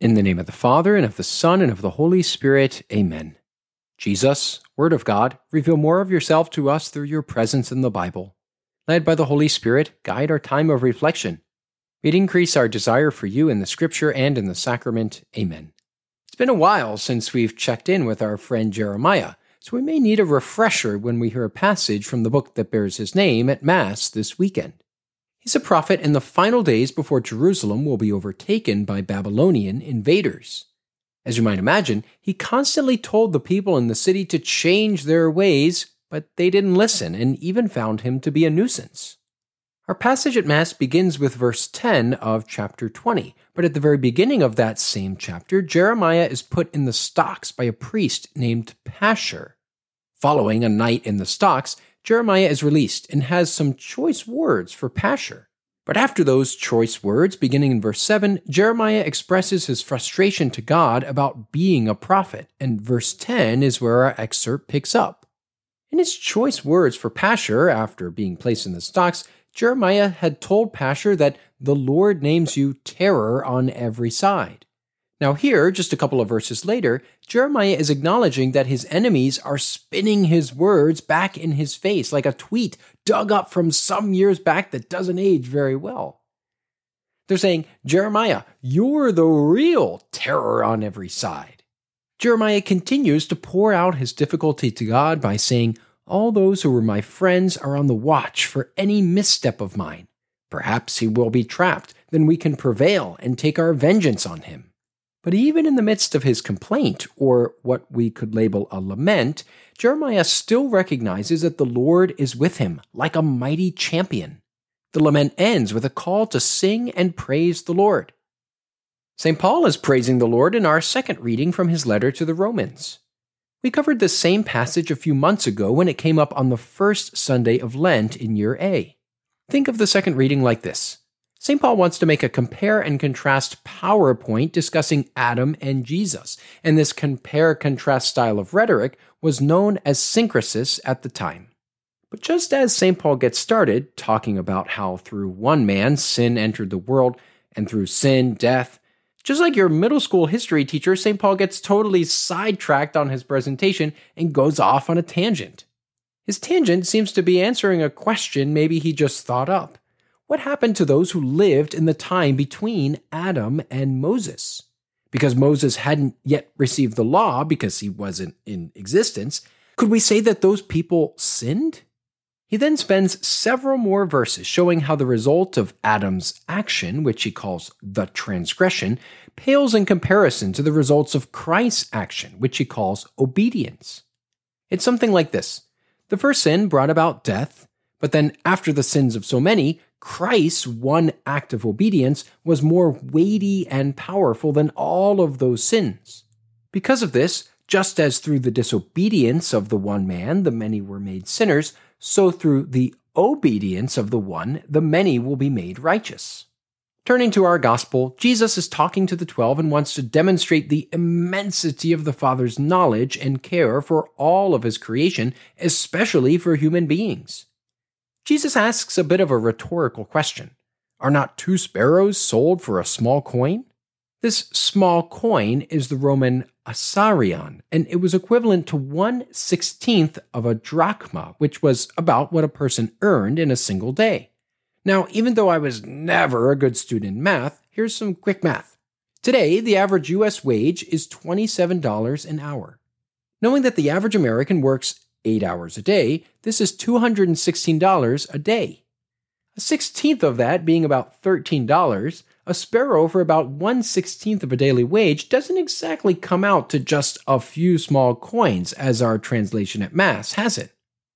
In the name of the Father, and of the Son, and of the Holy Spirit, amen. Jesus, Word of God, reveal more of yourself to us through your presence in the Bible. Led by the Holy Spirit, guide our time of reflection. It increase our desire for you in the Scripture and in the sacrament. Amen. It's been a while since we've checked in with our friend Jeremiah, so we may need a refresher when we hear a passage from the book that bears his name at Mass this weekend. He's a prophet in the final days before Jerusalem will be overtaken by Babylonian invaders. As you might imagine, he constantly told the people in the city to change their ways, but they didn't listen and even found him to be a nuisance. Our passage at Mass begins with verse 10 of chapter 20, but at the very beginning of that same chapter, Jeremiah is put in the stocks by a priest named Pashur. Following a night in the stocks, Jeremiah is released and has some choice words for Pashur. But after those choice words, beginning in verse 7, Jeremiah expresses his frustration to God about being a prophet, and verse 10 is where our excerpt picks up. In his choice words for Pashur, after being placed in the stocks, Jeremiah had told Pashur that the Lord names you terror on every side. Now, here, just a couple of verses later, Jeremiah is acknowledging that his enemies are spinning his words back in his face like a tweet dug up from some years back that doesn't age very well. They're saying, Jeremiah, you're the real terror on every side. Jeremiah continues to pour out his difficulty to God by saying, All those who were my friends are on the watch for any misstep of mine. Perhaps he will be trapped, then we can prevail and take our vengeance on him. But even in the midst of his complaint, or what we could label a lament, Jeremiah still recognizes that the Lord is with him like a mighty champion. The lament ends with a call to sing and praise the Lord. St. Paul is praising the Lord in our second reading from his letter to the Romans. We covered this same passage a few months ago when it came up on the first Sunday of Lent in year A. Think of the second reading like this St. Paul wants to make a compare and contrast PowerPoint discussing Adam and Jesus, and this compare contrast style of rhetoric was known as synkrisis at the time. But just as St. Paul gets started, talking about how through one man sin entered the world, and through sin, death, just like your middle school history teacher, St. Paul gets totally sidetracked on his presentation and goes off on a tangent. His tangent seems to be answering a question maybe he just thought up. What happened to those who lived in the time between Adam and Moses? Because Moses hadn't yet received the law because he wasn't in existence, could we say that those people sinned? He then spends several more verses showing how the result of Adam's action, which he calls the transgression, pales in comparison to the results of Christ's action, which he calls obedience. It's something like this The first sin brought about death, but then after the sins of so many, Christ's one act of obedience was more weighty and powerful than all of those sins. Because of this, just as through the disobedience of the one man the many were made sinners, so through the obedience of the one the many will be made righteous. Turning to our gospel, Jesus is talking to the twelve and wants to demonstrate the immensity of the Father's knowledge and care for all of his creation, especially for human beings. Jesus asks a bit of a rhetorical question Are not two sparrows sold for a small coin? This small coin is the Roman assarion, and it was equivalent to one sixteenth of a drachma, which was about what a person earned in a single day. Now, even though I was never a good student in math, here's some quick math. Today, the average US wage is $27 an hour. Knowing that the average American works eight hours a day, this is $216 a day. A sixteenth of that being about $13, a sparrow for about one sixteenth of a daily wage doesn't exactly come out to just a few small coins, as our translation at Mass has it.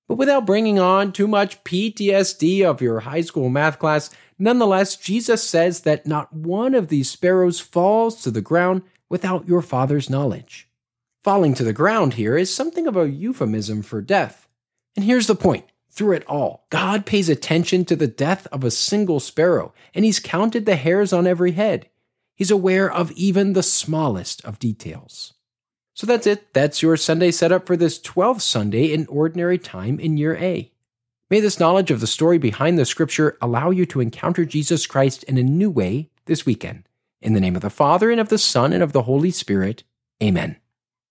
But without bringing on too much PTSD of your high school math class, nonetheless, Jesus says that not one of these sparrows falls to the ground without your Father's knowledge. Falling to the ground here is something of a euphemism for death. And here's the point through it all, God pays attention to the death of a single sparrow, and He's counted the hairs on every head. He's aware of even the smallest of details. So that's it. That's your Sunday setup for this 12th Sunday in Ordinary Time in Year A. May this knowledge of the story behind the scripture allow you to encounter Jesus Christ in a new way this weekend. In the name of the Father, and of the Son, and of the Holy Spirit. Amen.